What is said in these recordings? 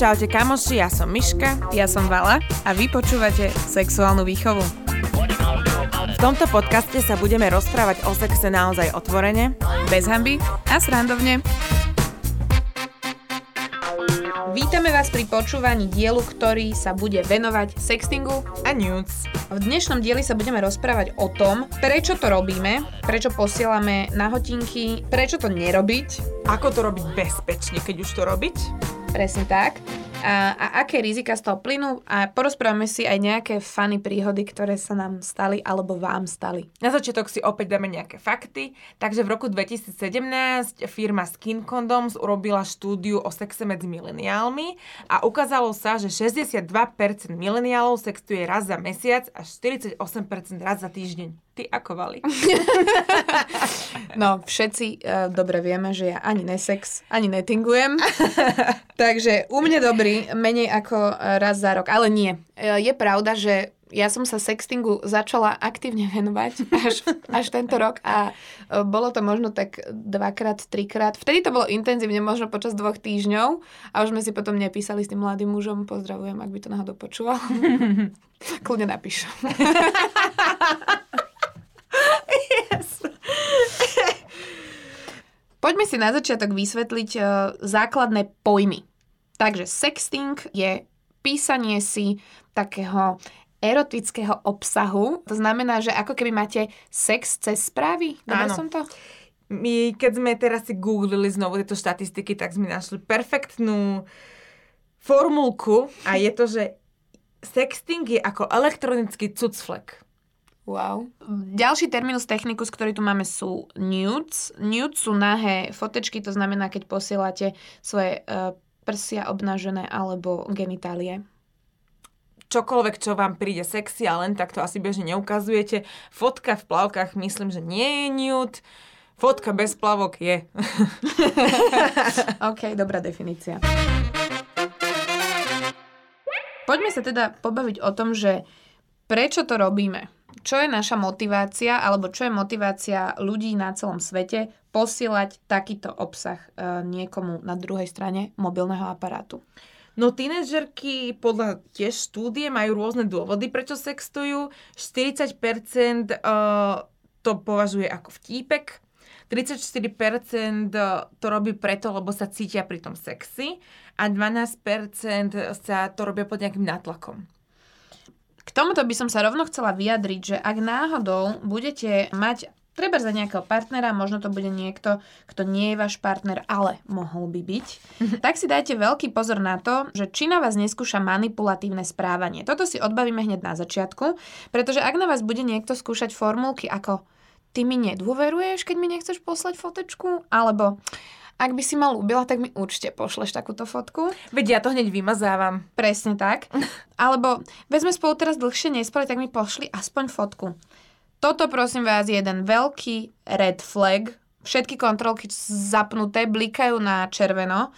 Čaute kamoši, ja som Miška. Ja som Vala a vy počúvate Sexuálnu výchovu. V tomto podcaste sa budeme rozprávať o sexe naozaj otvorene, Bez hamby a srandovne. Vás pri počúvaní dielu, ktorý sa bude venovať sextingu. a nudes. V dnešnom dieli sa budeme rozprávať o tom, prečo to robíme, prečo posielame nahotinky, prečo to nerobiť, Ako to robiť bezpečne, keď už to robiť? presne tak, a, a aké rizika z toho plynú a porozprávame si aj nejaké funny príhody, ktoré sa nám stali alebo vám stali. Na začiatok si opäť dáme nejaké fakty. Takže v roku 2017 firma Skin Condoms urobila štúdiu o sexe medzi mileniálmi a ukázalo sa, že 62% mileniálov sextuje raz za mesiac a 48% raz za týždeň. Ty ako vali? No, všetci uh, dobre vieme, že ja ani nesex, ani netingujem. Takže u mňa dobrý, menej ako uh, raz za rok. Ale nie. Uh, je pravda, že ja som sa sextingu začala aktívne venovať až, až tento rok a bolo to možno tak dvakrát, trikrát. Vtedy to bolo intenzívne, možno počas dvoch týždňov a už sme si potom nepísali s tým mladým mužom. Pozdravujem, ak by to náhodou počúval. Kľudne napíš. Poďme si na začiatok vysvetliť uh, základné pojmy. Takže sexting je písanie si takého erotického obsahu. To znamená, že ako keby máte sex cez správy. Dobre som to? My, keď sme teraz si googlili znovu tieto štatistiky, tak sme našli perfektnú formulku a je to, že sexting je ako elektronický cucflek. Wow. Ďalší terminus technicus, ktorý tu máme, sú nudes. Nudes sú nahé fotečky, to znamená, keď posielate svoje uh, prsia obnažené alebo genitálie. Čokoľvek, čo vám príde sexy a len tak to asi bežne neukazujete. Fotka v plavkách myslím, že nie je nude. Fotka bez plavok je. OK, dobrá definícia. Poďme sa teda pobaviť o tom, že prečo to robíme. Čo je naša motivácia, alebo čo je motivácia ľudí na celom svete posielať takýto obsah e, niekomu na druhej strane mobilného aparátu. No tínežerky podľa tiež štúdie majú rôzne dôvody, prečo sextujú. 40% uh, to považuje ako vtípek, 34% to robí preto, lebo sa cítia pri tom sexy a 12% sa to robia pod nejakým nátlakom. K tomuto by som sa rovno chcela vyjadriť, že ak náhodou budete mať treba za nejakého partnera, možno to bude niekto, kto nie je váš partner, ale mohol by byť, tak si dajte veľký pozor na to, že či na vás neskúša manipulatívne správanie. Toto si odbavíme hneď na začiatku, pretože ak na vás bude niekto skúšať formulky ako ty mi nedôveruješ, keď mi nechceš poslať fotečku, alebo ak by si ma ľúbila, tak mi určite pošleš takúto fotku. Veď ja to hneď vymazávam. Presne tak. Alebo veď sme spolu teraz dlhšie nespali, tak mi pošli aspoň fotku. Toto prosím vás je jeden veľký red flag. Všetky kontrolky zapnuté, blikajú na červeno.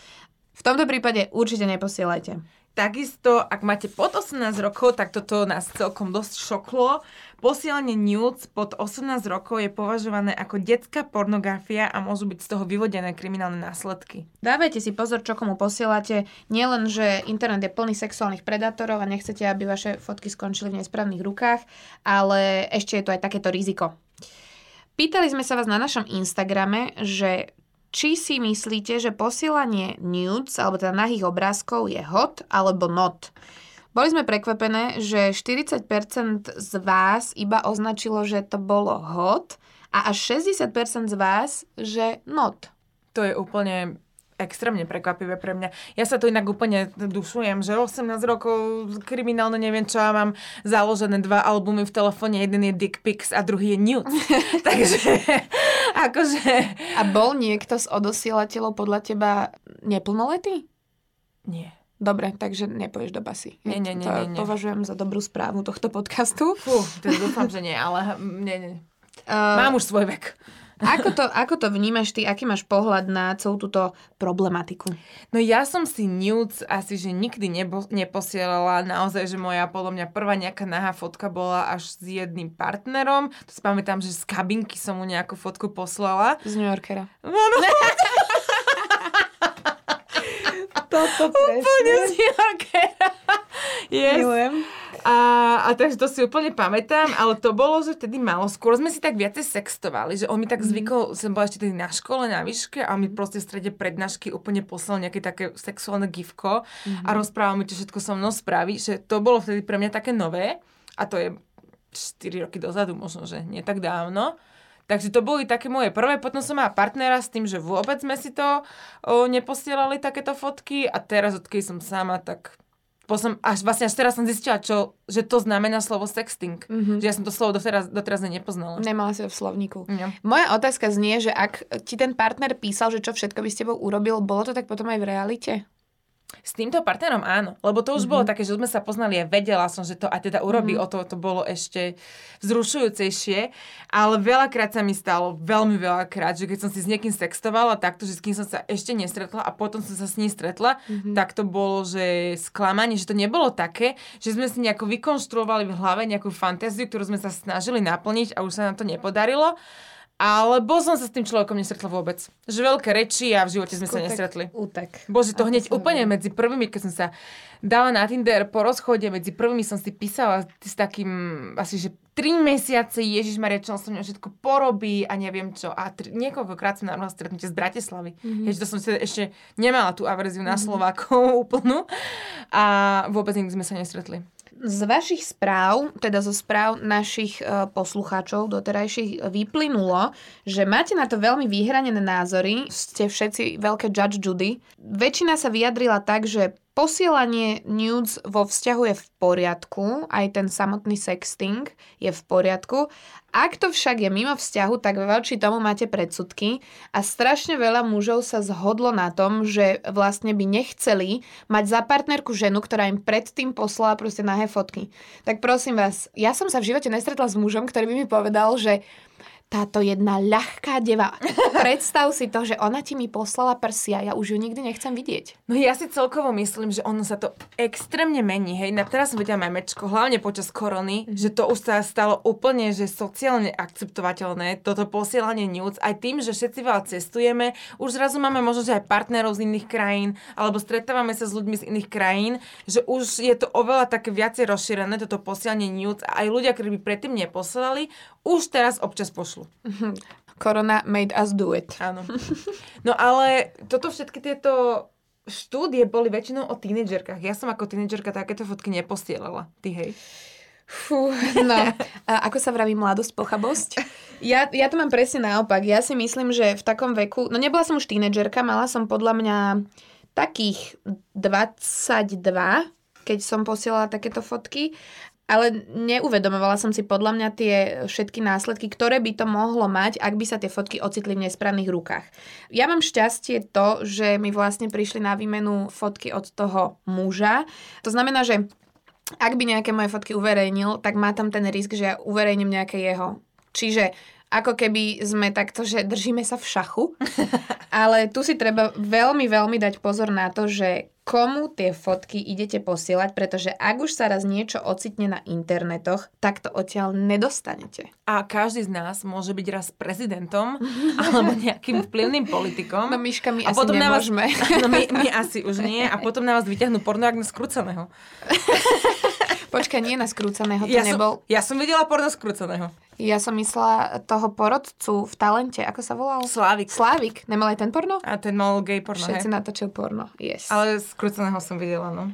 V tomto prípade určite neposielajte. Takisto, ak máte pod 18 rokov, tak toto nás celkom dosť šoklo. Posielanie nudes pod 18 rokov je považované ako detská pornografia a môžu byť z toho vyvodené kriminálne následky. Dávajte si pozor, čo komu posielate. Nielen, že internet je plný sexuálnych predátorov a nechcete, aby vaše fotky skončili v nesprávnych rukách, ale ešte je to aj takéto riziko. Pýtali sme sa vás na našom Instagrame, že či si myslíte, že posielanie nudes, alebo teda nahých obrázkov je hot alebo not. Boli sme prekvapené, že 40% z vás iba označilo, že to bolo hot a až 60% z vás, že not. To je úplne extrémne prekvapivé pre mňa. Ja sa to inak úplne dušujem, že 18 rokov kriminálne neviem čo, ja mám založené dva albumy v telefóne, jeden je Dick Pics a druhý je Nude. Takže akože... A bol niekto z odosielateľov podľa teba neplnoletý? Nie. Dobre, takže nepoješ do basy. Nie, nie, nie, to nie, nie. považujem za dobrú správu tohto podcastu. Fú, to dúfam, že nie, ale nie, nie. Uh, Mám už svoj vek. Ako to, ako to vnímaš ty? Aký máš pohľad na celú túto problematiku? No ja som si nudes asi, že nikdy nebo, neposielala. Naozaj, že moja podľa mňa prvá nejaká nahá fotka bola až s jedným partnerom. To si pamätám, že z kabinky som mu nejakú fotku poslala. Z New Yorkera. Áno. Toto Úplne presne. z nejaké. yes. Milujem. A, a takže to si úplne pamätám, ale to bolo, že vtedy malo. Skôr sme si tak viacej sextovali, že on mi tak zvykol, som bola ešte tedy na škole, na výške a mi proste v strede prednášky úplne poslal nejaké také sexuálne gifko a rozprával mi, čo všetko so mnou spraví, že to bolo vtedy pre mňa také nové a to je 4 roky dozadu možno, že nie tak dávno. Takže to boli také moje prvé, potom som mala partnera s tým, že vôbec sme si to o, neposielali takéto fotky a teraz, odkedy som sama, tak potom až vlastne až teraz som zistila, čo, že to znamená slovo sexting. Mm-hmm. Že ja som to slovo doteraz, doteraz nepoznala. Nemala si ho v slovníku. Nie. Moja otázka znie, že ak ti ten partner písal, že čo všetko by s tebou urobil, bolo to tak potom aj v realite? S týmto partnerom áno, lebo to už mm-hmm. bolo také, že sme sa poznali a vedela som, že to aj teda urobí, mm-hmm. o to, to bolo ešte vzrušujúcejšie, ale veľakrát sa mi stalo, veľmi veľakrát, že keď som si s niekým sextovala takto, že s kým som sa ešte nestretla a potom som sa s ním stretla, mm-hmm. tak to bolo, že sklamanie, že to nebolo také, že sme si nejako vykonštruovali v hlave nejakú fantáziu, ktorú sme sa snažili naplniť a už sa nám to nepodarilo. Alebo som sa s tým človekom nestretla vôbec. Že veľké reči a v živote sme sa nestretli. Útek. Bože, to Ako hneď úplne hovorí. medzi prvými, keď som sa dala na Tinder po rozchode, medzi prvými som si písala s takým, asi že 3 mesiace, Ježiš Maria, čo on so mňa všetko porobí a neviem čo. A tri, niekoľkokrát som normálne stretnutie z Bratislavy. Mm-hmm. Keďže to som si ešte nemala tú averziu na Slovákov úplnú. A vôbec nikdy sme sa nestretli. Z vašich správ, teda zo správ našich e, poslucháčov doterajších, vyplynulo, že máte na to veľmi vyhranené názory, ste všetci veľké judge Judy. Väčšina sa vyjadrila tak, že posielanie nudes vo vzťahu je v poriadku, aj ten samotný sexting je v poriadku. Ak to však je mimo vzťahu, tak voči tomu máte predsudky a strašne veľa mužov sa zhodlo na tom, že vlastne by nechceli mať za partnerku ženu, ktorá im predtým poslala proste nahé fotky. Tak prosím vás, ja som sa v živote nestretla s mužom, ktorý by mi povedal, že táto jedna ľahká deva. Predstav si to, že ona ti mi poslala prsia, ja už ju nikdy nechcem vidieť. No ja si celkovo myslím, že ono sa to extrémne mení. Hej, na teraz som videla memečko, hlavne počas korony, mm-hmm. že to už sa stalo úplne, že sociálne akceptovateľné, toto posielanie nudes, aj tým, že všetci veľa cestujeme, už zrazu máme možno, že aj partnerov z iných krajín, alebo stretávame sa s ľuďmi z iných krajín, že už je to oveľa také viacej rozšírené, toto posielanie nudes a aj ľudia, ktorí by predtým neposielali, už teraz občas pošlu. Korona made us do it. Áno. No ale toto všetky tieto štúdie boli väčšinou o tínedžerkách. Ja som ako tínedžerka takéto fotky neposielala. Ty hej. Fú, no. A ako sa vraví mladosť, pochabosť? Ja, ja to mám presne naopak. Ja si myslím, že v takom veku... No nebola som už tínedžerka, mala som podľa mňa takých 22, keď som posielala takéto fotky. Ale neuvedomovala som si podľa mňa tie všetky následky, ktoré by to mohlo mať, ak by sa tie fotky ocitli v nesprávnych rukách. Ja mám šťastie to, že mi vlastne prišli na výmenu fotky od toho muža. To znamená, že ak by nejaké moje fotky uverejnil, tak má tam ten risk, že ja uverejním nejaké jeho. Čiže ako keby sme takto, že držíme sa v šachu. Ale tu si treba veľmi, veľmi dať pozor na to, že komu tie fotky idete posielať, pretože ak už sa raz niečo ocitne na internetoch, tak to odtiaľ nedostanete. A každý z nás môže byť raz prezidentom alebo nejakým vplyvným politikom. No Miška, my a asi potom na vás, nemôžeme. no my, my asi už nie. A potom na vás vyťahnú porno, ak na skrúcaného. Počkaj, nie na skrúcaného, to Ja nebol. som, ja som videla porno skrúcaného. Ja som myslela toho porodcu v talente, ako sa volal? Slávik. Slávik. Nemal aj ten porno? A ten mal gay porno, Všetci hej? natočil porno, yes. Ale skrúceného som videla, no.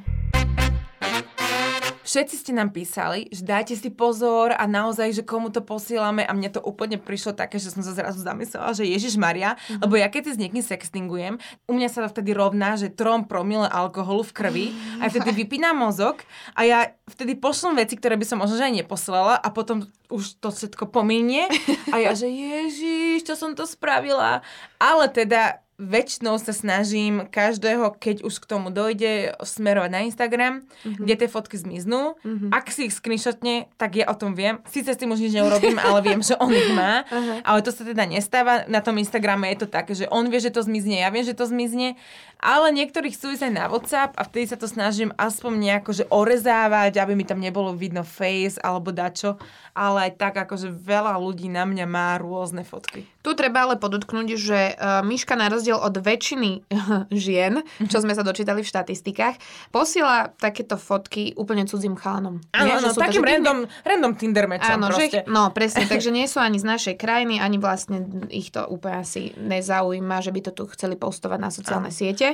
Všetci ste nám písali, že dajte si pozor a naozaj, že komu to posielame a mne to úplne prišlo také, že som sa zrazu zamyslela, že Ježiš Maria, mm-hmm. lebo ja keď si s niekým sextingujem, u mňa sa to vtedy rovná, že trom promile alkoholu v krvi a vtedy vypínam mozog a ja vtedy pošlom veci, ktoré by som možno že aj neposlala a potom už to všetko pominie a ja, že Ježiš, čo som to spravila. Ale teda väčšinou sa snažím každého, keď už k tomu dojde, smerovať na Instagram, mm-hmm. kde tie fotky zmiznú. Mm-hmm. Ak si ich screenshotne, tak ja o tom viem. Sice s tým už nič neurobím, ale viem, že on ich má. Uh-huh. Ale to sa teda nestáva. Na tom Instagrame je to také, že on vie, že to zmizne, ja viem, že to zmizne. Ale niektorí chcú ísť aj na WhatsApp a vtedy sa to snažím aspoň nejako že orezávať, aby mi tam nebolo vidno face alebo dačo. Ale aj tak, akože veľa ľudí na mňa má rôzne fotky. Tu treba ale podotknúť, že uh, Miška na rozdiel od väčšiny žien, čo sme sa dočítali v štatistikách, posiela takéto fotky úplne cudzím chalanom. Áno, áno, sú to, takým že ty- random, random Tinder matchom Áno, proste. že, no presne, takže nie sú ani z našej krajiny, ani vlastne ich to úplne asi nezaujíma, že by to tu chceli postovať na sociálne siete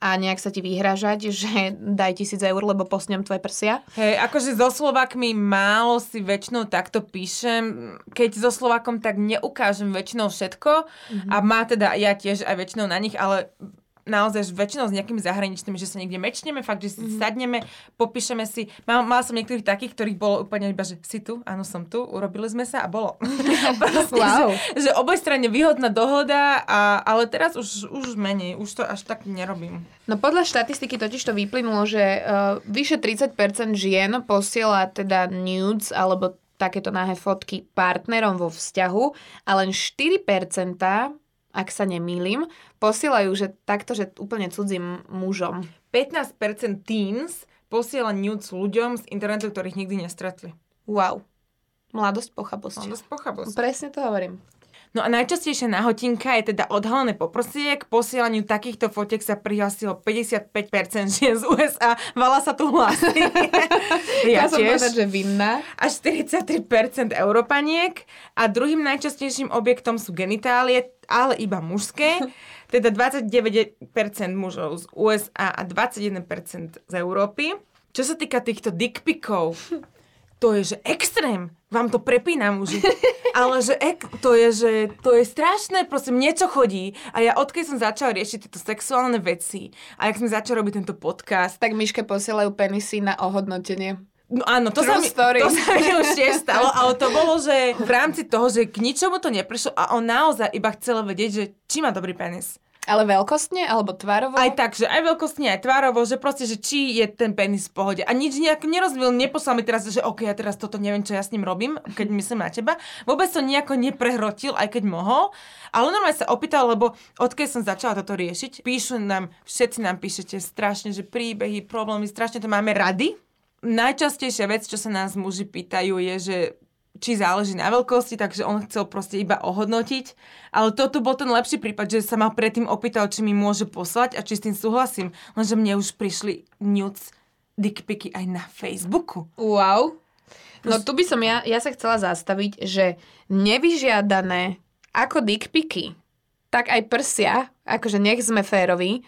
a nejak sa ti vyhražať, že daj tisíc eur, lebo posnem tvoje prsia. Hej, akože so Slovákmi málo si väčšinou takto píšem. Keď so Slovákom tak neukážem väčšinou všetko Mhm. a má teda ja tiež aj väčšinou na nich, ale naozaj väčšinou s nejakými zahraničnými, že sa niekde mečneme, fakt, že si Mhm. sadneme, popíšeme si. Mal, mala som niektorých takých, ktorých bolo úplne iba, že si tu, áno, som tu, urobili sme sa a bolo. Proste, Wow. že, že obojstranne výhodná dohoda, a, ale teraz už, už menej, už to až tak nerobím. No podľa štatistiky totiž to vyplynulo, že uh, vyše 30% žien posiela teda nudes alebo takéto nahé fotky partnerom vo vzťahu a len 4%, ak sa nemýlim, posielajú, že takto, že úplne cudzím mužom. 15% teens posiela nudes ľuďom z internetu, ktorých nikdy nestretli. Wow. Mladosť pochabosť. dosť pochabosť. Presne to hovorím. No a najčastejšia nahotinka je teda odhalené poprosie. K posielaniu takýchto fotiek sa prihlásilo 55% žien z USA. Vala sa tu hlási. ja, som povedať, že vinná. A 43% Európaniek. A druhým najčastejším objektom sú genitálie, ale iba mužské. Teda 29% mužov z USA a 21% z Európy. Čo sa týka týchto dickpikov, to je, že extrém. Vám to prepína muži. Ale že ek, to je, že to je strašné, proste niečo chodí. A ja odkedy som začala riešiť tieto sexuálne veci a jak sme začali robiť tento podcast, Tak Miške posielajú penisy na ohodnotenie. No áno, to True sa, mi, story. to sa mi už tiež stalo, ale to bolo, že v rámci toho, že k ničomu to neprešlo a on naozaj iba chcel vedieť, že či má dobrý penis. Ale veľkostne alebo tvarovo? Aj tak, že aj veľkostne, aj tvárovo, že proste, že či je ten penis v pohode. A nič nejak nerozvil, neposlal mi teraz, že OK, ja teraz toto neviem, čo ja s ním robím, keď myslím na teba. Vôbec to nejako neprehrotil, aj keď mohol. Ale normálne sa opýtal, lebo odkedy som začala toto riešiť, píšu nám, všetci nám píšete strašne, že príbehy, problémy, strašne to máme rady. Najčastejšia vec, čo sa nás muži pýtajú, je, že či záleží na veľkosti, takže on chcel proste iba ohodnotiť. Ale toto bol ten lepší prípad, že sa ma predtým opýtal, či mi môže poslať a či s tým súhlasím. Lenže mne už prišli nudes, dickpiky aj na Facebooku. Wow. No tu by som ja, ja sa chcela zastaviť, že nevyžiadané ako dickpiky, tak aj prsia, akože nech sme féroví,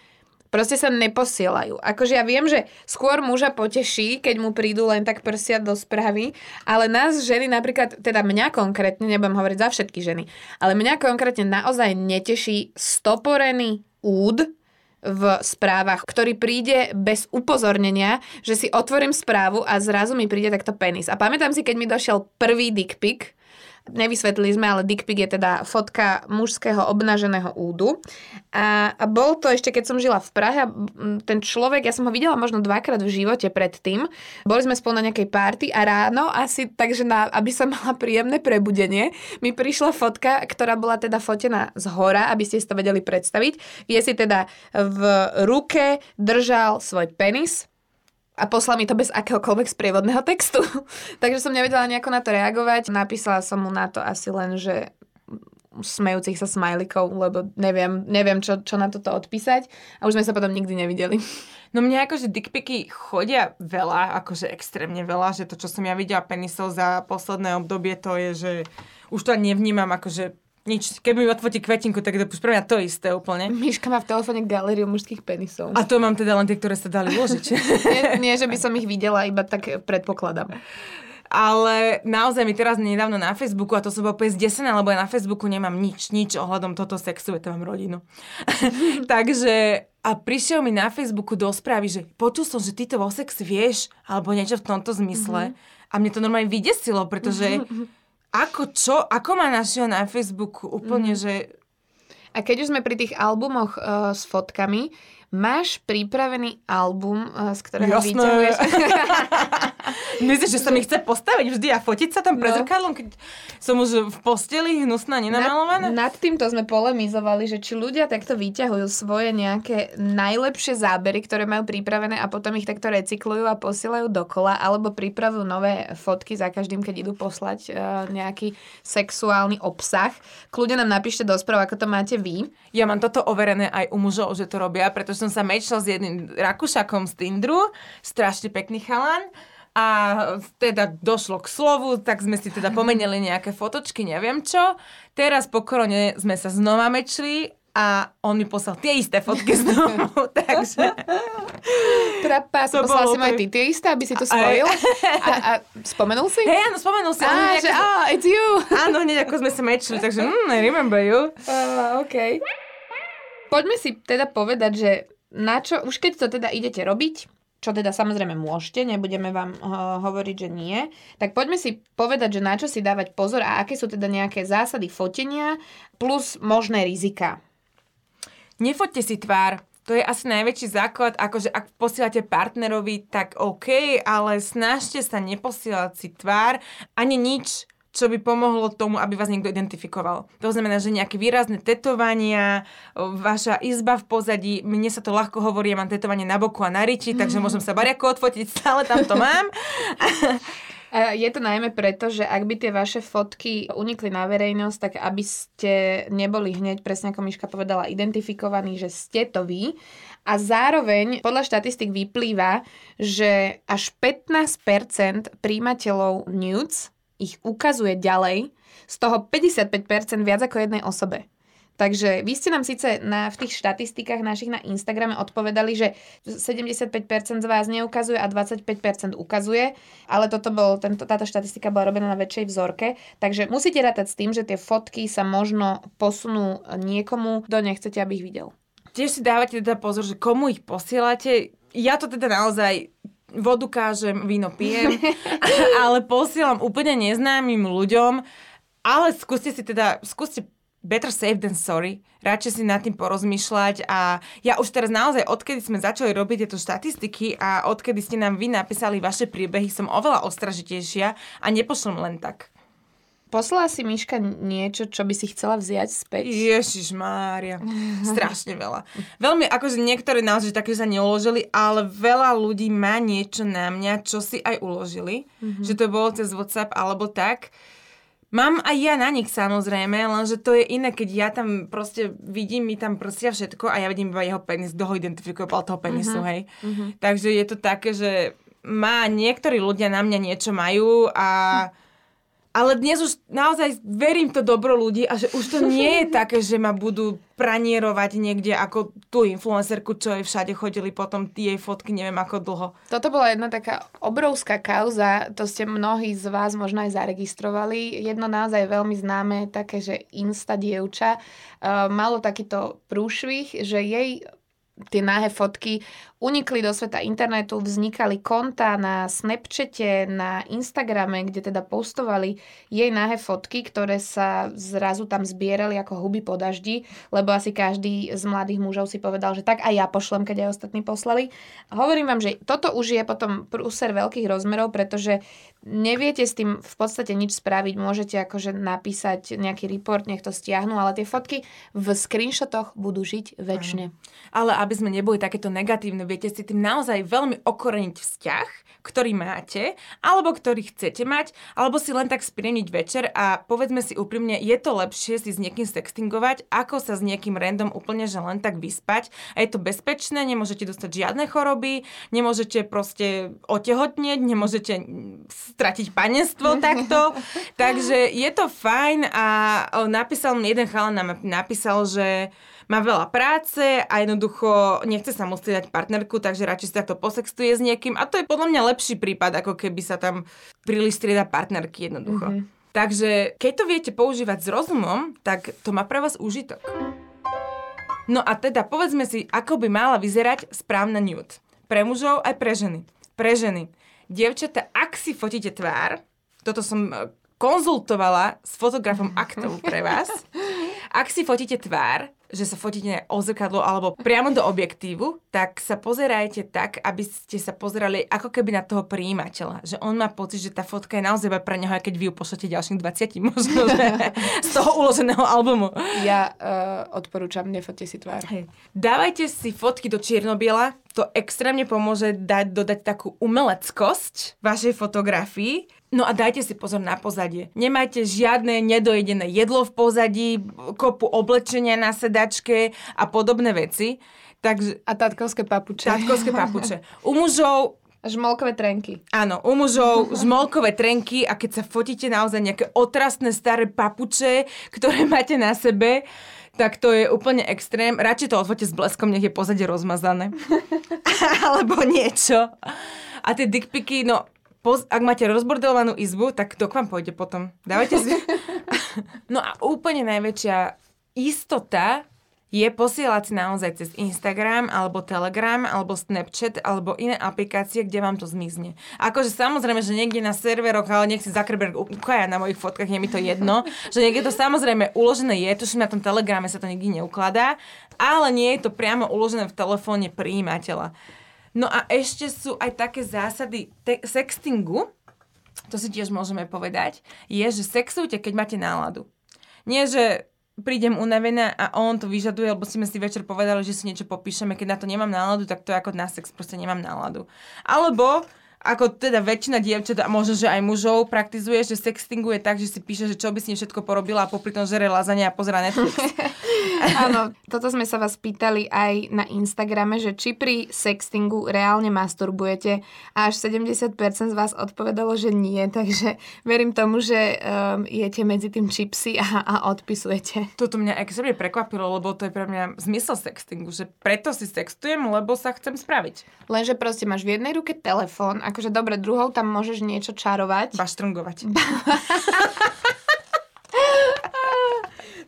proste sa neposielajú. Akože ja viem, že skôr muža poteší, keď mu prídu len tak prsia do správy, ale nás ženy napríklad, teda mňa konkrétne, nebudem hovoriť za všetky ženy, ale mňa konkrétne naozaj neteší stoporený úd, v správach, ktorý príde bez upozornenia, že si otvorím správu a zrazu mi príde takto penis. A pamätám si, keď mi došiel prvý dick pic, nevysvetlili sme, ale dick pic je teda fotka mužského obnaženého údu. A, a bol to ešte, keď som žila v Prahe, ten človek, ja som ho videla možno dvakrát v živote predtým. Boli sme spolu na nejakej party a ráno asi, takže na, aby som mala príjemné prebudenie, mi prišla fotka, ktorá bola teda fotená z hora, aby ste si to vedeli predstaviť, kde si teda v ruke držal svoj penis, a poslal mi to bez akéhokoľvek sprievodného textu. Takže som nevedela nejako na to reagovať. Napísala som mu na to asi len, že smejúcich sa smajlikov, lebo neviem, neviem čo, čo na toto odpísať. A už sme sa potom nikdy nevideli. No mne akože dickpiky chodia veľa, akože extrémne veľa, že to, čo som ja videla penisov za posledné obdobie, to je, že už to nevnímam akože nič. Keby mi odfotí kvetinku, tak to pre mňa to isté úplne. Miška má v telefóne galériu mužských penisov. A to mám teda len tie, ktoré sa dali uložiť. Nie, nie, že by som ich videla, iba tak predpokladám. Ale naozaj mi teraz nedávno na Facebooku, a to som bola úplne zdesená, lebo ja na Facebooku nemám nič, nič ohľadom toto sexu, ja to mám rodinu. Takže a prišiel mi na Facebooku do správy, že počul som, že ty to vo sex vieš, alebo niečo v tomto zmysle. Mm-hmm. A mne to normálne vydesilo, pretože ako čo, ako ma našiel na Facebooku úplne, mm-hmm. že A keď už sme pri tých albumoch uh, s fotkami, máš pripravený album, uh, z ktorého Jasné. vyťahuješ... Myslíš, že sa mi chce postaviť vždy a fotiť sa tam pred No. zrkadlom, keď som už v posteli hnusná, nenamalovaná? Nad, nad týmto sme polemizovali, že či ľudia takto vyťahujú svoje nejaké najlepšie zábery, ktoré majú pripravené a potom ich takto recyklujú a posielajú dokola, alebo pripravujú nové fotky za každým, keď idú poslať uh, nejaký sexuálny obsah. Kľudne nám napíšte do správ, ako to máte vy. Ja mám toto overené aj u mužov, že to robia, pretože som sa mečal s jedným Rakúšakom z Tindru, strašne pekný chalan. A teda došlo k slovu, tak sme si teda pomenili nejaké fotočky, neviem čo. Teraz po korone sme sa znova mečli a on mi poslal tie isté fotky znovu, takže... Trapa, To poslala bolo si aj ty tie isté, aby si to spojil. A, a spomenul si? Hej, áno, spomenul si. Á, že ako- á, it's you. Áno, hneď ako sme sa mečli, takže mm, I remember you. Uh, OK. Poďme si teda povedať, že na čo, už keď to teda idete robiť, čo teda samozrejme môžete, nebudeme vám uh, hovoriť, že nie, tak poďme si povedať, že na čo si dávať pozor a aké sú teda nejaké zásady fotenia plus možné rizika. Nefoďte si tvár. To je asi najväčší základ, akože ak posielate partnerovi, tak OK, ale snažte sa neposielať si tvár ani nič, čo by pomohlo tomu, aby vás niekto identifikoval. To znamená, že nejaké výrazné tetovania, vaša izba v pozadí, mne sa to ľahko hovorí, ja mám tetovanie na boku a na riči, takže môžem sa bariako odfotiť, stále tam to mám. Je to najmä preto, že ak by tie vaše fotky unikli na verejnosť, tak aby ste neboli hneď, presne ako Miška povedala, identifikovaní, že ste to vy. A zároveň podľa štatistik vyplýva, že až 15% príjimateľov nudes ich ukazuje ďalej, z toho 55% viac ako jednej osobe. Takže vy ste nám síce na, v tých štatistikách našich na Instagrame odpovedali, že 75% z vás neukazuje a 25% ukazuje, ale toto bol, tento, táto štatistika bola robená na väčšej vzorke, takže musíte rátať s tým, že tie fotky sa možno posunú niekomu, kto nechcete, aby ich videl. Tiež si dávate teda pozor, že komu ich posielate. Ja to teda naozaj vodu kážem, víno pijem, ale posielam úplne neznámym ľuďom, ale skúste si teda, skúste better safe than sorry. Radšej si nad tým porozmýšľať a ja už teraz naozaj, odkedy sme začali robiť tieto štatistiky a odkedy ste nám vy napísali vaše príbehy, som oveľa ostražitejšia a nepošlem len tak. Poslala si Miška niečo, čo by si chcela vziať späť? Ježiš Mária, strašne veľa. Veľmi, akože niektoré naozaj také sa neuložili, ale veľa ľudí má niečo na mňa, čo si aj uložili. Mm-hmm. Že to bolo cez WhatsApp alebo tak. Mám aj ja na nich samozrejme, lenže to je iné, keď ja tam proste vidím, mi tam prstia všetko a ja vidím iba jeho penis, kto ho identifikuje podľa toho penisu, hej. Takže je to také, že má, niektorí ľudia na mňa niečo majú a ale dnes už naozaj verím to dobro ľudí a že už to nie je také, že ma budú pranierovať niekde ako tú influencerku, čo jej všade chodili potom jej fotky, neviem ako dlho. Toto bola jedna taká obrovská kauza, to ste mnohí z vás možno aj zaregistrovali. Jedno naozaj veľmi známe, také, že Insta dievča, uh, malo takýto prúšvih, že jej tie náhe fotky unikli do sveta internetu, vznikali konta na Snapchate, na Instagrame, kde teda postovali jej náhe fotky, ktoré sa zrazu tam zbierali ako huby po daždi, lebo asi každý z mladých mužov si povedal, že tak aj ja pošlem, keď aj ostatní poslali. Hovorím vám, že toto už je potom prúser veľkých rozmerov, pretože neviete s tým v podstate nič spraviť. Môžete akože napísať nejaký report, nech to stiahnu, ale tie fotky v screenshotoch budú žiť väčšine. Ale aby sme neboli takéto negatívne, viete si tým naozaj veľmi okoreniť vzťah, ktorý máte, alebo ktorý chcete mať, alebo si len tak spríjemniť večer a povedzme si úprimne, je to lepšie si s niekým sextingovať, ako sa s niekým random úplne že len tak vyspať. A je to bezpečné, nemôžete dostať žiadne choroby, nemôžete proste otehotnieť, nemôžete stratiť panenstvo takto. Takže je to fajn a napísal mi jeden chalan nám napísal, že má veľa práce a jednoducho nechce sa mu striedať partnerku, takže radšej si takto posextuje s niekým. A to je podľa mňa lepší prípad, ako keby sa tam príliš strieda partnerky jednoducho. Mm-hmm. Takže keď to viete používať s rozumom, tak to má pre vás užitok. No a teda povedzme si, ako by mala vyzerať správna nude. Pre mužov aj pre ženy. Pre ženy. Dievčata, ak si fotíte tvár, toto som e, konzultovala s fotografom aktov pre vás, ak si fotíte tvár, že sa fotíte o zrkadlo alebo priamo do objektívu, tak sa pozerajte tak, aby ste sa pozerali ako keby na toho príjimateľa. Že on má pocit, že tá fotka je naozaj pre neho, aj keď vy ju pošlete ďalším 20 možno, že z toho uloženého albumu. Ja uh, odporúčam, nefotte si tvár. Hej. Dávajte si fotky do čiernobiela, to extrémne pomôže dať, dodať takú umeleckosť vašej fotografii No a dajte si pozor na pozadie. Nemajte žiadne nedojedené jedlo v pozadí, kopu oblečenia na sedačke a podobné veci. Takže, a tatkovské papuče. Tatkovské papuče. U mužov Žmolkové trenky. Áno, u mužov žmolkové trenky a keď sa fotíte naozaj nejaké otrastné staré papuče, ktoré máte na sebe, tak to je úplne extrém. Radšej to odfote s bleskom, nech je pozadie rozmazané. Alebo niečo. A tie dickpiky, no poz, ak máte rozbordelovanú izbu, tak to k vám pôjde potom. Dávajte si... no a úplne najväčšia istota je posielať si naozaj cez Instagram, alebo Telegram, alebo Snapchat, alebo iné aplikácie, kde vám to zmizne. Akože samozrejme, že niekde na serveroch, ale nech si Zuckerberg ukaja na mojich fotkách, je mi to jedno, že niekde to samozrejme uložené je, tuším na tom Telegrame sa to nikdy neukladá, ale nie je to priamo uložené v telefóne príjimateľa. No a ešte sú aj také zásady te- sextingu, to si tiež môžeme povedať, je, že sexujte, keď máte náladu. Nie, že prídem unavená a on to vyžaduje, lebo sme si večer povedali, že si niečo popíšeme, keď na to nemám náladu, tak to ako na sex, proste nemám náladu. Alebo ako teda väčšina dievčat a možno, že aj mužov praktizuje, že sextinguje tak, že si píše, že čo by si všetko porobila a popri tom žere lazanie a pozera Netflix. Áno, toto sme sa vás pýtali aj na Instagrame, že či pri sextingu reálne masturbujete a až 70% z vás odpovedalo, že nie, takže verím tomu, že um, jete medzi tým čipsy a, a odpisujete. Toto mňa extrémne prekvapilo, lebo to je pre mňa zmysel sextingu, že preto si sextujem, lebo sa chcem spraviť. Lenže proste máš v jednej ruke telefón a akože dobre, druhou tam môžeš niečo čarovať. Baštrngovať.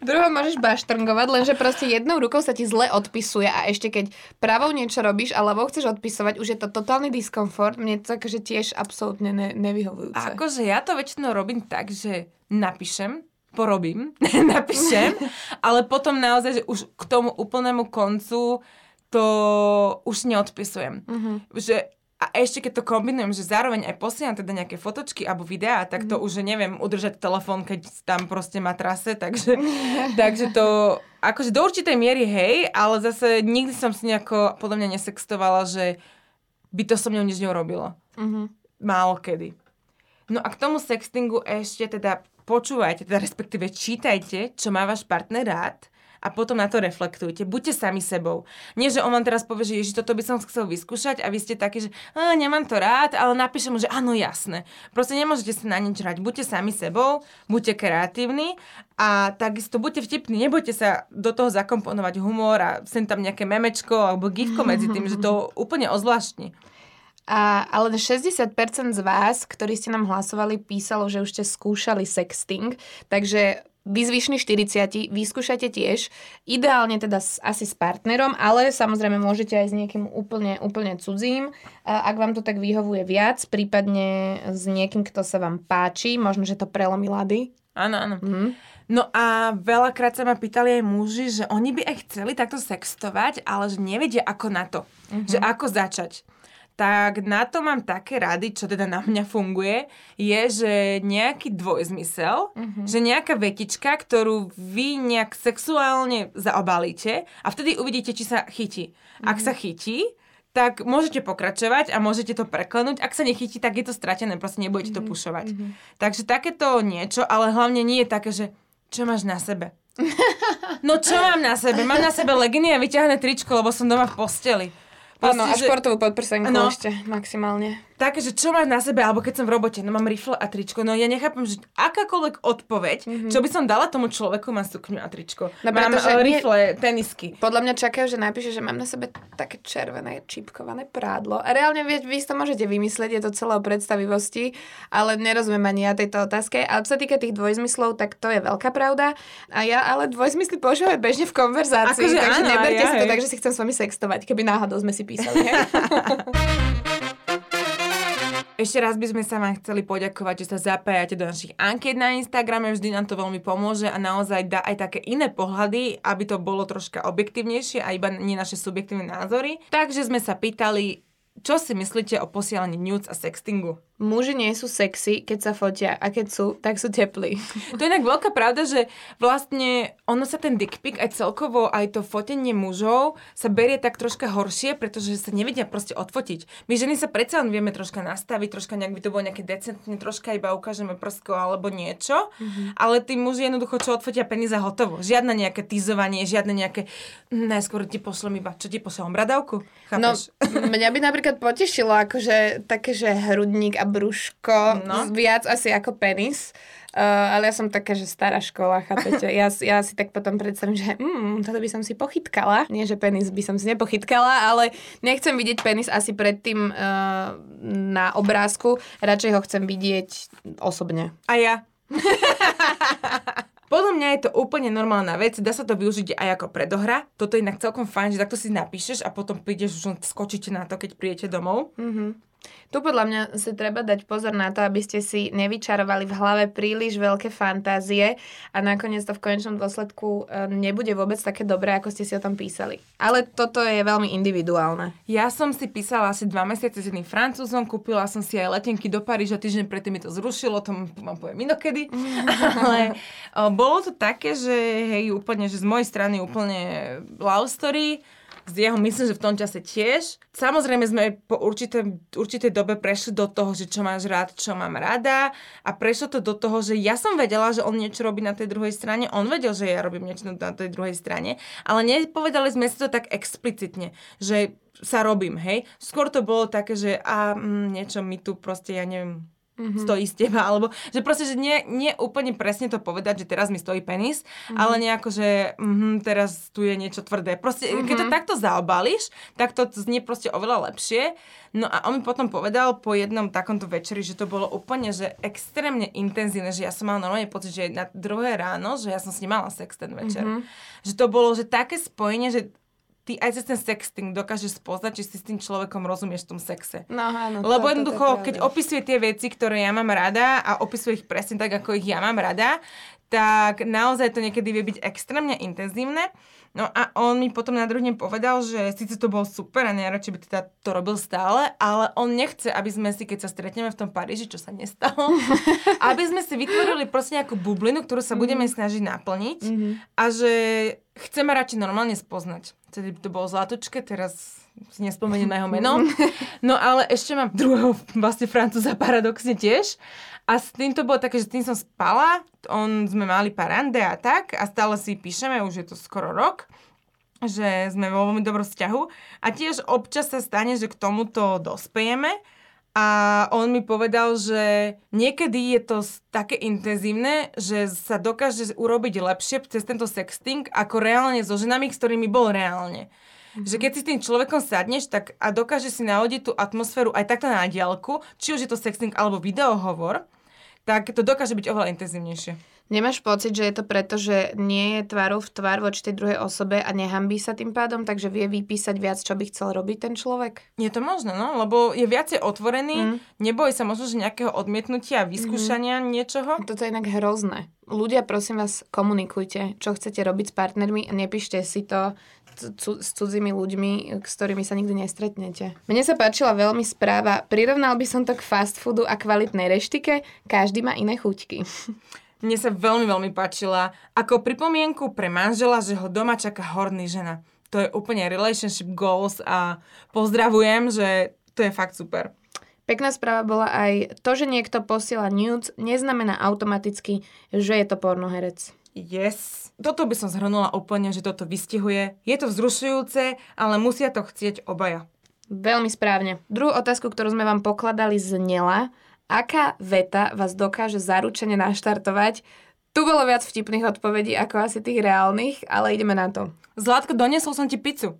druhou môžeš baštrngovať, lenže proste jednou rukou sa ti zle odpisuje a ešte keď pravou niečo robíš a ľavou chceš odpisovať, už je to totálny diskomfort. Mne to akože tiež absolútne ne- nevyhovujúce. Akože ja to väčšinou robím tak, že napíšem, porobím, napíšem, ale potom naozaj, že už k tomu úplnému koncu to už neodpisujem. Mm-hmm. Že a ešte keď to kombinujem, že zároveň aj posielam teda nejaké fotočky alebo videá, tak to mm. už neviem udržať telefón, keď tam proste má trase, takže, takže to akože do určitej miery hej, ale zase nikdy som si nejako podľa mňa nesextovala, že by to so mnou nič neurobilo. Mm-hmm. Málo kedy. No a k tomu sextingu ešte teda počúvajte, teda respektíve čítajte, čo má váš partner rád a potom na to reflektujte. Buďte sami sebou. Nie, že on vám teraz povie, že ježi, toto by som chcel vyskúšať a vy ste takí, že a, nemám to rád, ale napíšem mu, že áno, jasné. Proste nemôžete sa na nič hrať. Buďte sami sebou, buďte kreatívni a takisto buďte vtipní. Nebojte sa do toho zakomponovať humor a sem tam nejaké memečko alebo gifko medzi tým, že to úplne ozvláštni. A, ale 60% z vás, ktorí ste nám hlasovali, písalo, že už ste skúšali sexting, takže vy zvyšní 40 vyskúšajte tiež, ideálne teda s, asi s partnerom, ale samozrejme môžete aj s niekým úplne, úplne cudzím, ak vám to tak vyhovuje viac, prípadne s niekým, kto sa vám páči, možno, že to prelomí lady. Áno, áno. Mm. No a veľakrát sa ma pýtali aj muži, že oni by aj chceli takto sextovať, ale že nevedia ako na to. Mm-hmm. Že ako začať tak na to mám také rady, čo teda na mňa funguje, je, že nejaký dvojzmysel, mm-hmm. že nejaká vetička, ktorú vy nejak sexuálne zaobalíte a vtedy uvidíte, či sa chytí. Mm-hmm. Ak sa chytí, tak môžete pokračovať a môžete to preklenúť. Ak sa nechytí, tak je to stratené, proste nebudete mm-hmm. to mhm. pušovať. Mm-hmm. Takže takéto niečo, ale hlavne nie je také, že čo máš na sebe? No čo mám na sebe? Mám na sebe leginy a vyťahné tričko, lebo som doma v posteli. Áno, a športovú podprsenku no, ešte maximálne také, že čo máš na sebe, alebo keď som v robote, no mám rifle a tričko, no ja nechápem, že akákoľvek odpoveď, mm-hmm. čo by som dala tomu človeku, mám sukňu a tričko. No, mám uh, rifle, nie, tenisky. Podľa mňa čakajú, že napíše, že mám na sebe také červené, čipkované prádlo. A reálne vy, vy to môžete vymyslieť, je to celé o predstavivosti, ale nerozumiem ani ja tejto otázke. A čo sa týka tých dvojzmyslov, tak to je veľká pravda. A ja ale dvojzmysly používam bežne v konverzácii, Akože takže áno, neberte ja, si to tak, že si chcem s vami sextovať, keby náhodou sme si písali. Ešte raz by sme sa vám chceli poďakovať, že sa zapájate do našich anket na Instagrame, vždy nám to veľmi pomôže a naozaj dá aj také iné pohľady, aby to bolo troška objektívnejšie a iba nie naše subjektívne názory. Takže sme sa pýtali, čo si myslíte o posielaní nudes a sextingu? Muži nie sú sexy, keď sa fotia a keď sú, tak sú teplí. To je inak veľká pravda, že vlastne ono sa ten dick pic aj celkovo, aj to fotenie mužov sa berie tak troška horšie, pretože sa nevedia proste odfotiť. My ženy sa predsa len vieme troška nastaviť, troška nejak by to bolo nejaké decentne, troška iba ukážeme prsko alebo niečo, mm-hmm. ale tí muži jednoducho čo odfotia peníze hotovo. Žiadne nejaké tizovanie, žiadne nejaké najskôr ti pošlem iba, čo ti pošlem, bradavku? Chápeš? No, mňa by napríklad potešilo akože také, že hrudník a brúško, no. viac asi ako penis. Uh, ale ja som taká, že stará škola, chápete? Ja, ja si tak potom predstavím, že mm, toto by som si pochytkala. Nie, že penis by som si nepochytkala, ale nechcem vidieť penis asi predtým uh, na obrázku. Radšej ho chcem vidieť osobne. A ja. Podľa mňa je to úplne normálna vec, dá sa to využiť aj ako predohra. Toto je inak celkom fajn, že takto si napíšeš a potom prídeš, už skočíte na to, keď príjete domov. Mm-hmm. Tu podľa mňa si treba dať pozor na to, aby ste si nevyčarovali v hlave príliš veľké fantázie a nakoniec to v konečnom dôsledku e, nebude vôbec také dobré, ako ste si o tom písali. Ale toto je veľmi individuálne. Ja som si písala asi dva mesiace s jedným francúzom, kúpila som si aj letenky do Paríža, týždeň predtým mi to zrušilo, to vám poviem inokedy. Ale o, bolo to také, že hej, úplne, že z mojej strany úplne love story s jeho myslím, že v tom čase tiež. Samozrejme sme po určité, určitej dobe prešli do toho, že čo máš rád, čo mám rada a prešlo to do toho, že ja som vedela, že on niečo robí na tej druhej strane, on vedel, že ja robím niečo na tej druhej strane, ale nepovedali sme si to tak explicitne, že sa robím, hej. Skôr to bolo také, že a mm, niečo mi tu proste, ja neviem, mm-hmm. stojí z teba, alebo že proste, že nie, nie úplne presne to povedať, že teraz mi stojí penis, mm-hmm. ale nejako, že mm, teraz tu je niečo tvrdé. Proste, mm-hmm. keď to mhm. takto zaobališ, tak to znie proste oveľa lepšie. No a on mi potom povedal po jednom takomto večeri, že to bolo úplne, že extrémne intenzívne, že ja som mala normálne pocit, že na druhé ráno, že ja som s ním mala sex ten večer. Mm-hmm. Že to bolo, že také spojenie, že ty aj cez ten sexting dokážeš spoznať, či si s tým človekom rozumieš v tom sexe. No, áno, Lebo to, jednoducho, to, to keď opisuje tie veci, ktoré ja mám rada a opisuje ich presne tak, ako ich ja mám rada, tak naozaj to niekedy vie byť extrémne intenzívne. No a on mi potom na druhý deň povedal, že síce to bolo super a najradšej by teda to robil stále, ale on nechce, aby sme si, keď sa stretneme v tom Paríži, čo sa nestalo, aby sme si vytvorili proste nejakú bublinu, ktorú sa budeme mhm. snažiť naplniť mm-hmm. a že chceme radšej normálne spoznať. Vtedy to bolo Zlatočke, teraz si nespomeniem na jeho meno. No ale ešte mám druhého vlastne francúza paradoxne tiež. A s tým to bolo také, že tým som spala, on sme mali parande a tak a stále si píšeme, už je to skoro rok že sme vo veľmi dobrom vzťahu a tiež občas sa stane, že k tomuto dospejeme a on mi povedal, že niekedy je to také intenzívne, že sa dokáže urobiť lepšie cez tento sexting ako reálne so ženami, s ktorými bol reálne. Mm-hmm. Že keď si s tým človekom sadneš tak a dokáže si nahodiť tú atmosféru aj takto na diálku, či už je to sexting alebo videohovor, tak to dokáže byť oveľa intenzívnejšie. Nemáš pocit, že je to preto, že nie je tvárou v tvár voči tej druhej osobe a nehambí sa tým pádom, takže vie vypísať viac, čo by chcel robiť ten človek? Je to možné, no, lebo je viacej otvorený, mm. nebojí sa možno, že nejakého odmietnutia, vyskúšania mm. niečoho. Toto je inak hrozné. Ľudia, prosím vás, komunikujte, čo chcete robiť s partnermi a nepíšte si to s cudzími ľuďmi, s ktorými sa nikdy nestretnete. Mne sa páčila veľmi správa. Prirovnal by som to k fast foodu a kvalitnej reštike. Každý má iné chuťky. Mne sa veľmi, veľmi páčila ako pripomienku pre manžela, že ho doma čaká horný žena. To je úplne relationship goals a pozdravujem, že to je fakt super. Pekná správa bola aj to, že niekto posiela nudes, neznamená automaticky, že je to pornoherec. Yes. Toto by som zhrnula úplne, že toto vystihuje. Je to vzrušujúce, ale musia to chcieť obaja. Veľmi správne. Druhú otázku, ktorú sme vám pokladali, znela, Aká veta vás dokáže zaručene naštartovať? Tu bolo viac vtipných odpovedí ako asi tých reálnych, ale ideme na to. Zlatko, doniesol som ti pizzu.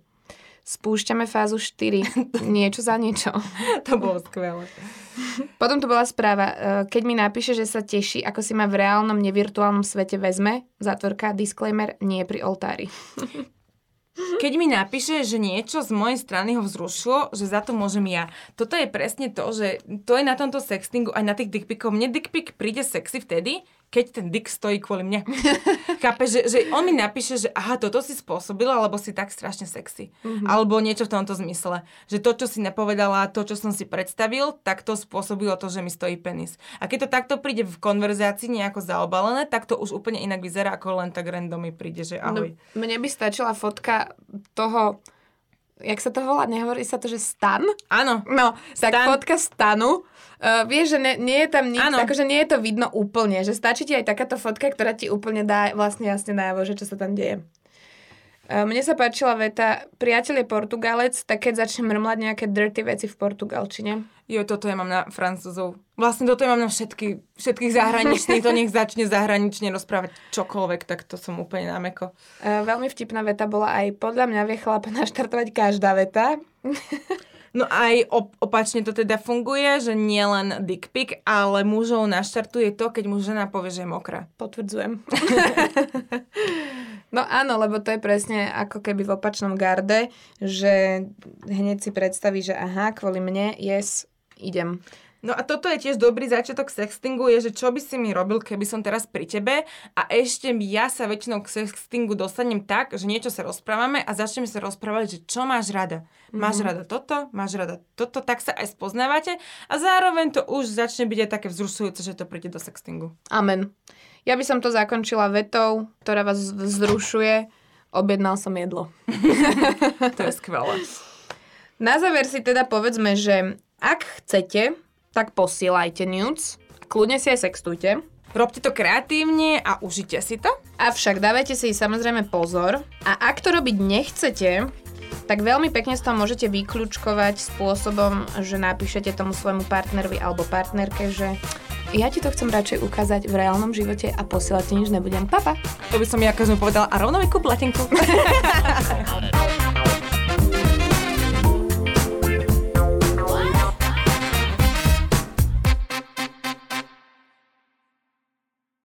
Spúšťame fázu 4. niečo za niečo. to bolo skvelé. Potom tu bola správa. E, keď mi napíše, že sa teší, ako si ma v reálnom, nevirtuálnom svete vezme, zatvorka, disclaimer, nie pri oltári. keď mi napíše, že niečo z mojej strany ho vzrušilo, že za to môžem ja. Toto je presne to, že to je na tomto sextingu aj na tých dickpikoch. Mne dickpik príde sexy vtedy, keď ten dick stojí kvôli mne. Chápe, že, že on mi napíše, že aha, toto si spôsobila, lebo si tak strašne sexy. Mm-hmm. Alebo niečo v tomto zmysle. Že to, čo si nepovedala, to, čo som si predstavil, tak to spôsobilo to, že mi stojí penis. A keď to takto príde v konverzácii nejako zaobalené, tak to už úplne inak vyzerá, ako len tak random mi príde, že no, ahoj. No, mne by stačila fotka toho jak sa to volá, nehovorí sa to, že stan? Áno. No, stan. tak fotka stanu. Uh, vieš, že ne, nie je tam nič, ano. akože nie je to vidno úplne, že stačí ti aj takáto fotka, ktorá ti úplne dá vlastne jasne najavo, že čo sa tam deje. Uh, mne sa páčila veta, priateľ je Portugalec, tak keď začne mrmlať nejaké dirty veci v portugalčine. Jo, toto ja mám na francúzov. Vlastne toto ja mám na všetky, všetkých zahraničných, to nech začne zahranične rozprávať čokoľvek, tak to som úplne námeko. Uh, veľmi vtipná veta bola aj, podľa mňa vie chlapa naštartovať každá veta. No aj op- opačne to teda funguje, že nie len dick pic, ale mužov naštartuje to, keď mu žena povie, že je mokrá. Potvrdzujem. no áno, lebo to je presne ako keby v opačnom garde, že hneď si predstaví, že aha, kvôli mne, yes, idem. No a toto je tiež dobrý začiatok sextingu, je, že čo by si mi robil, keby som teraz pri tebe a ešte ja sa väčšinou k sextingu dostanem tak, že niečo sa rozprávame a začneme sa rozprávať, že čo máš rada. Mm-hmm. Máš rada toto, máš rada toto, tak sa aj spoznávate a zároveň to už začne byť aj také vzrušujúce, že to príde do sextingu. Amen. Ja by som to zakončila vetou, ktorá vás vzrušuje. Objednal som jedlo. to je skvelé. Na záver si teda povedzme, že ak chcete, tak posielajte nudes. Kľudne si aj sextujte. Robte to kreatívne a užite si to. Avšak dávajte si samozrejme pozor. A ak to robiť nechcete, tak veľmi pekne z toho môžete vyklúčkovať spôsobom, že napíšete tomu svojmu partnerovi alebo partnerke, že ja ti to chcem radšej ukázať v reálnom živote a posielať ti nič nebudem. Papa. To by som ja každému povedala a rovno mi kúp